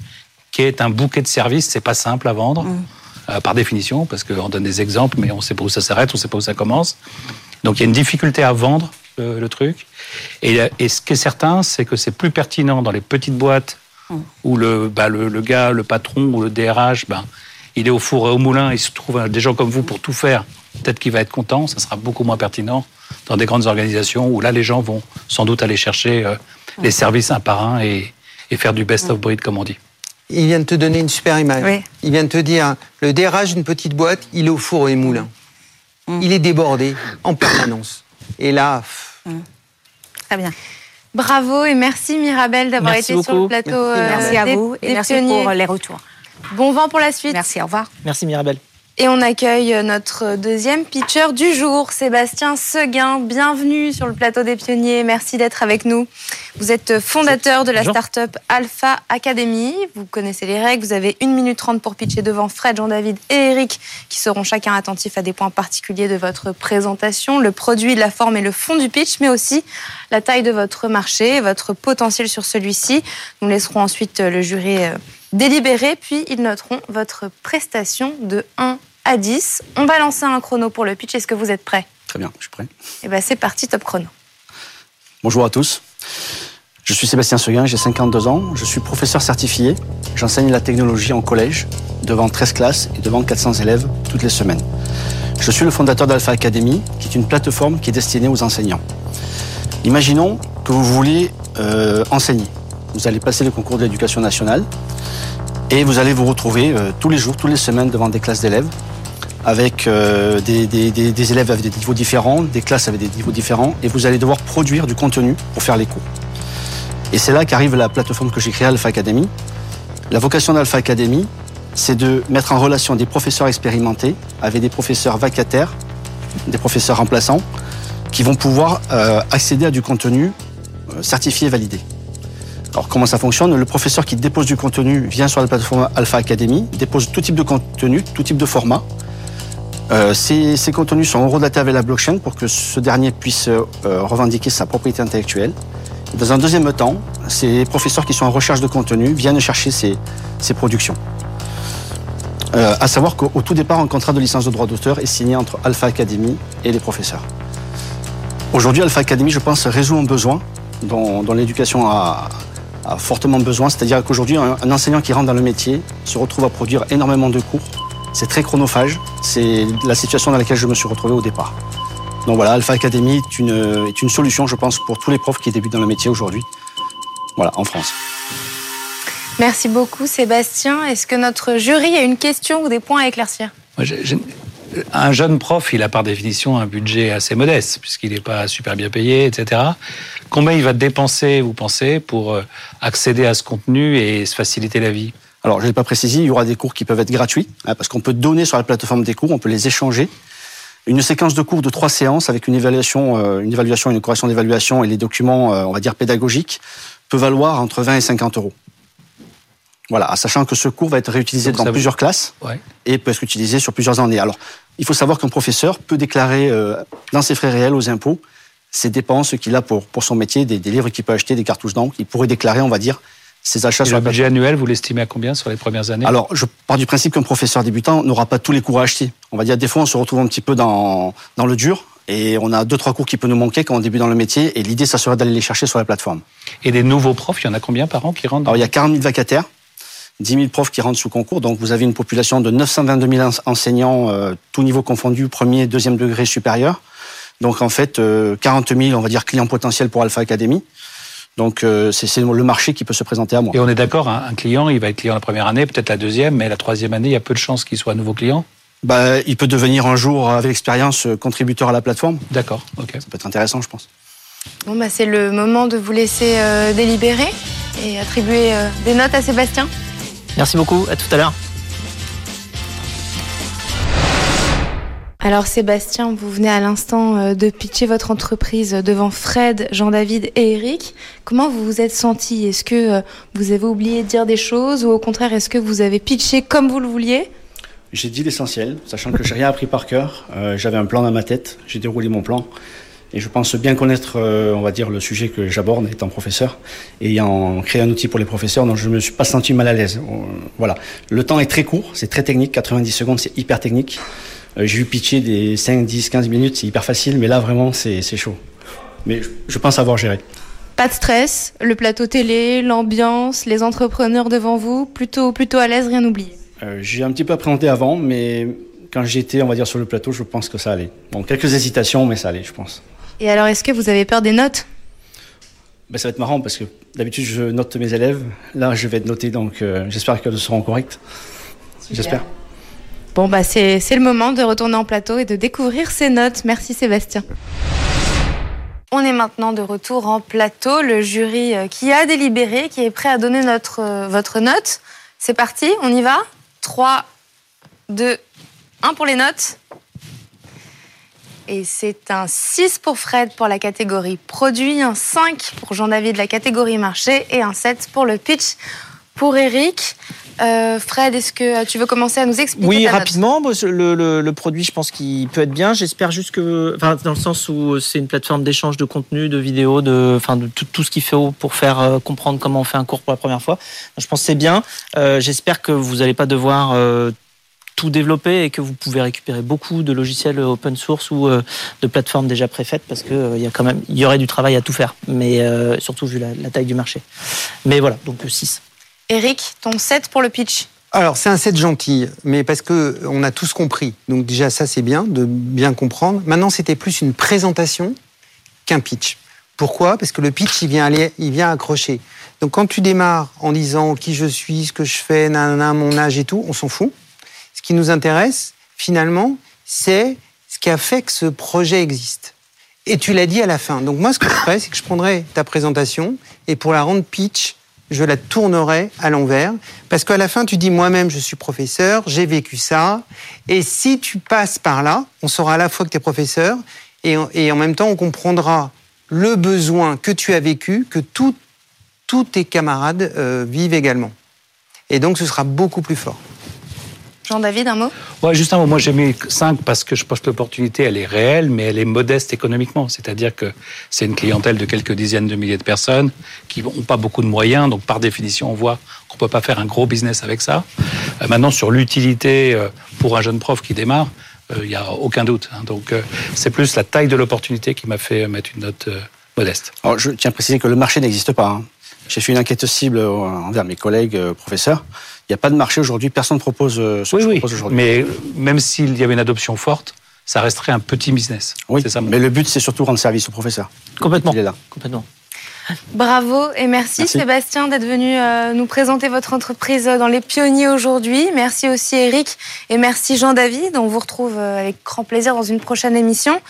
qui est un bouquet de services, c'est pas simple à vendre. Mm. par définition, parce qu'on donne des exemples, mais on sait pas où ça s'arrête, on sait pas où ça commence. Donc il y a une difficulté à vendre le, truc. Et, ce qui est certain, c'est que c'est plus pertinent dans les petites boîtes mm. où le, bah, le, gars, le patron ou le DRH, ben, il est au four et au moulin, il se trouve des gens comme vous pour tout faire. Peut-être qu'il va être content, ça sera beaucoup moins pertinent dans des grandes organisations où là, les gens vont sans doute aller chercher euh, les mm. services un par un et, faire du best of mm. breed, comme on dit. Il vient de te donner une super image. Il vient de te dire, le DRH d'une petite boîte, il est au four et au moulin. Il est débordé en permanence. Et là, Très bien. Bravo et merci Mirabel d'avoir été sur le plateau. Merci. euh, Merci à des- vous et des merci pionniers. pour les retours. Bon vent pour la suite. Merci, au revoir. Merci Mirabel. Et on accueille notre deuxième pitcher du jour, Sébastien Seguin. Bienvenue sur le plateau des pionniers. Merci d'être avec nous. Vous êtes fondateur de la start-up Alpha Academy. Vous connaissez les règles. Vous avez 1 minute 30 pour pitcher devant Fred, Jean-David et Eric, qui seront chacun attentifs à des points particuliers de votre présentation, le produit, la forme et le fond du pitch, mais aussi la taille de votre marché votre potentiel sur celui-ci. Nous laisserons ensuite le jury euh, délibérer, puis ils noteront votre prestation de 1 à 10. On va lancer un chrono pour le pitch. Est-ce que vous êtes prêts? Très bien, je suis prêt. Eh ben c'est parti, top chrono. Bonjour à tous. Je suis Sébastien Seguin, j'ai 52 ans. Je suis professeur certifié. J'enseigne la technologie en collège, devant 13 classes et devant 400 élèves toutes les semaines. Je suis le fondateur d'Alpha Academy, qui est une plateforme qui est destinée aux enseignants. Imaginons que vous voulez euh, enseigner. Vous allez passer le concours de l'éducation nationale et vous allez vous retrouver euh, tous les jours, toutes les semaines devant des classes d'élèves avec euh, des, élèves avec des niveaux différents, des classes avec des niveaux différents, et vous allez devoir produire du contenu pour faire les cours. Et c'est là qu'arrive la plateforme que j'ai créée, Alpha Academy. La vocation d'Alpha Academy, c'est de mettre en relation des professeurs expérimentés avec des professeurs vacataires, des professeurs remplaçants, qui vont pouvoir euh, accéder à du contenu certifié et validé. Alors comment ça fonctionne? Le professeur qui dépose du contenu vient sur la plateforme Alpha Academy, dépose tout type de contenu, tout type de format. Euh, ces, contenus sont horodatés avec la blockchain pour que ce dernier puisse euh, revendiquer sa propriété intellectuelle. Dans un deuxième temps, ces professeurs qui sont en recherche de contenu viennent chercher ces, ces productions. Euh, à savoir qu'au au tout départ, un contrat de licence de droit d'auteur est signé entre Alpha Academy et les professeurs. Aujourd'hui, Alpha Academy, je pense, résout un besoin dont, dont l'éducation a, a fortement besoin. C'est-à-dire qu'aujourd'hui, un, enseignant qui rentre dans le métier se retrouve à produire énormément de cours. C'est très chronophage. C'est la situation dans laquelle je me suis retrouvé au départ. Donc voilà, Alpha Academy est une, est une solution, je pense, pour tous les profs qui débutent dans le métier aujourd'hui. Voilà, en France. Merci beaucoup Sébastien. Est-ce que notre jury a une question ou des points à éclaircir? Moi, Un jeune prof, il a par définition un budget assez modeste, puisqu'il n'est pas super bien payé, etc. Combien il va dépenser, vous pensez, pour euh, accéder à ce contenu et se faciliter la vie? Alors, je ne l'ai pas précisé, il y aura des cours qui peuvent être gratuits, hein, parce qu'on peut donner sur la plateforme des cours, on peut les échanger. Une séquence de cours de trois séances avec une évaluation, euh, une évaluation, une correction d'évaluation et les documents, euh, on va dire pédagogiques, peut valoir entre 20 et 50 euros. Voilà, sachant que ce cours va être réutilisé Donc dans plusieurs classes Ouais. et peut être utilisé sur plusieurs années. Alors, il faut savoir qu'un professeur peut déclarer euh, dans ses frais réels aux impôts ses dépenses qu'il a pour, pour son métier, des, des livres qu'il peut acheter, des cartouches d'encre. Il pourrait déclarer, on va dire, ses achats Et sur le budget annuel, vous l'estimez à combien sur les premières années? Alors, je pars du principe qu'un professeur débutant n'aura pas tous les cours à acheter. On va dire, des fois, on se retrouve un petit peu dans, dans le dur et on a deux, trois cours qui peuvent nous manquer quand on débute dans le métier. Et l'idée, ça serait d'aller les chercher sur la plateforme. Et des nouveaux profs, il y en a combien par an qui rentrent dans- Alors, il y a 40 000 vacataires, 10 000 profs qui rentrent sous concours. Donc, vous avez une population de 922 000 ens- enseignants, euh, tout niveau confondu, premier, deuxième degré supérieur. Donc, en fait, euh, 40 000, on va dire, clients potentiels pour Alpha Academy. Donc, euh, c'est le marché qui peut se présenter à moi. Et on est d'accord, un, un client, il va être client la première année, peut-être la deuxième, mais la troisième année, il y a peu de chances qu'il soit un nouveau client? Bah, il peut devenir un jour, avec l'expérience, euh, contributeur à la plateforme. D'accord, ok. Ça peut être intéressant, je pense. Bon bah c'est le moment de vous laisser euh, délibérer et attribuer euh, des notes à Sébastien. Merci beaucoup. À tout à l'heure. Alors Sébastien, vous venez à l'instant euh, de pitcher votre entreprise devant Fred, Jean-David et Eric. Comment vous vous êtes senti Est-ce que euh, vous avez oublié de dire des choses ou au contraire est-ce que vous avez pitché comme vous le vouliez? J'ai dit l'essentiel, sachant que j'ai rien appris par cœur. Euh, J'avais un plan dans ma tête, j'ai déroulé mon plan. Et je pense bien connaître, euh, on va dire, le sujet que j'aborde étant professeur, et ayant créé un outil pour les professeurs, donc je ne me suis pas senti mal à l'aise. Euh, Voilà. Le temps est très court, c'est très technique, 90 secondes, c'est hyper technique. Euh, j'ai eu pitcher des 5, 10, 15 minutes, c'est hyper facile, mais là, vraiment, c'est chaud. Mais je, je pense avoir géré. Pas de stress, le plateau télé, l'ambiance, les entrepreneurs devant vous, plutôt plutôt à l'aise, rien oublié. Euh, j'ai un petit peu appréhendé avant, mais quand j'étais, on va dire, sur le plateau, je pense que ça allait. Bon, quelques hésitations, mais ça allait, je pense. Et alors est-ce que vous avez peur des notes? Ben, ça va être marrant parce que d'habitude je note mes élèves. Là, je vais être noté, donc euh, j'espère qu'elles seront correctes. J'espère. Bon bah c'est le moment de retourner en plateau et de découvrir ces notes. Merci Sébastien. On est maintenant de retour en plateau. Le jury euh, qui a délibéré, qui est prêt à donner notre, euh, votre note. C'est parti, on y va 3, 2, 1 pour les notes. Et c'est un 6 pour Fred pour la catégorie produit, un 5 pour Jean-David la catégorie marché et un 7 pour le pitch pour Eric. Euh, Fred, est-ce que tu veux commencer à nous expliquer Oui, rapidement. Le, le- le produit, je pense qu'il peut être bien. J'espère juste que, enfin, dans le sens où c'est une plateforme d'échange de contenu, de vidéos, de, enfin, de tout, tout ce qu'il faut pour faire euh, comprendre comment on fait un cours pour la première fois. Je pense que c'est bien. Euh, J'espère que vous n'allez pas devoir euh, tout développer et que vous pouvez récupérer beaucoup de logiciels open source ou euh, de plateformes déjà préfaites parce que euh, il y a quand même, il y aurait du travail à tout faire, mais euh, surtout vu la, la taille du marché. Mais voilà, donc 6. Eric, ton 7 pour le pitch? Alors, c'est un set gentil, mais parce que on a tous compris. Donc déjà, ça, c'est bien de bien comprendre. Maintenant, c'était plus une présentation qu'un pitch. Pourquoi? Parce que le pitch, il vient, aller, il vient accrocher. Donc quand tu démarres en disant qui je suis, ce que je fais, nanana, mon âge et tout, on s'en fout. Ce qui nous intéresse, finalement, c'est ce qui a fait que ce projet existe. Et tu l'as dit à la fin. Donc moi, ce que je ferais, c'est que je prendrais ta présentation et pour la rendre pitch, je la tournerai à l'envers. Parce qu'à la fin, tu dis moi-même, je suis professeur, j'ai vécu ça. Et si tu passes par là, on saura à la fois que tu es professeur et, et en même temps, on comprendra le besoin que tu as vécu, que tous tes camarades euh, vivent également. Et donc, ce sera beaucoup plus fort. Jean-David, un mot? Ouais, juste un mot. Moi, j'ai mis 5 parce que je pense que l'opportunité, elle est réelle, mais elle est modeste économiquement. C'est-à-dire que c'est une clientèle de quelques dizaines de milliers de personnes qui n'ont pas beaucoup de moyens. Donc, par définition, on voit qu'on peut pas faire un gros business avec ça. Euh, maintenant, sur l'utilité euh, pour un jeune prof qui démarre, euh, il n'y a aucun doute. hein. Donc, euh, c'est plus la taille de l'opportunité qui m'a fait mettre une note euh, modeste. Alors, je tiens à préciser que le marché n'existe pas. hein. J'ai fait une enquête cible euh, envers mes collègues euh, professeurs. Il n'y a pas de marché aujourd'hui. Personne ne propose euh, ce que Oui, je oui. propose aujourd'hui. Mais même s'il y avait une adoption forte, ça resterait un petit business. Oui, c'est ça. mais le but, c'est surtout rendre service aux professeurs. Complètement. Il est là. Complètement. Bravo et merci, Merci. Sébastien d'être venu euh, nous présenter votre entreprise dans les pionniers aujourd'hui. Merci aussi Eric et merci Jean-David. On vous retrouve euh, avec grand plaisir dans une prochaine émission.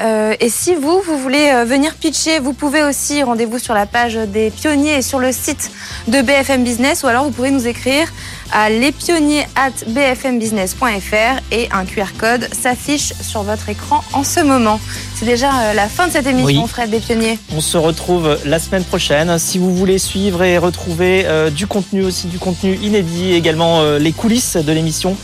Euh, et si vous, vous voulez venir pitcher, vous pouvez aussi, rendez-vous sur la page des pionniers et sur le site de BFM Business ou alors vous pouvez nous écrire à lespionniers at bfmbusiness.fr et un QR code s'affiche sur votre écran en ce moment. C'est déjà euh, la fin de cette émission, Oui. Fred des pionniers. On se retrouve la semaine prochaine. Si vous voulez suivre et retrouver euh, du contenu aussi, du contenu inédit, également euh, les coulisses de l'émission,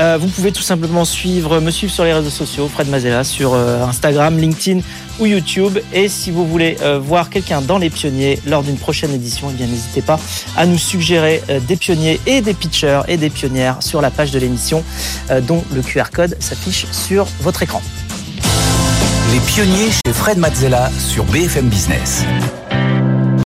euh, vous pouvez tout simplement suivre, me suivre sur les réseaux sociaux, Fred Mazella, sur Instagram, LinkedIn ou YouTube. Et si vous voulez euh, voir quelqu'un dans les pionniers lors d'une prochaine édition, eh n'hésitez pas à nous suggérer euh, des pionniers et des pitchers et des pionnières sur la page de l'émission, euh, dont le QR code s'affiche sur votre écran. Les pionniers chez Fred Mazzella sur BFM Business.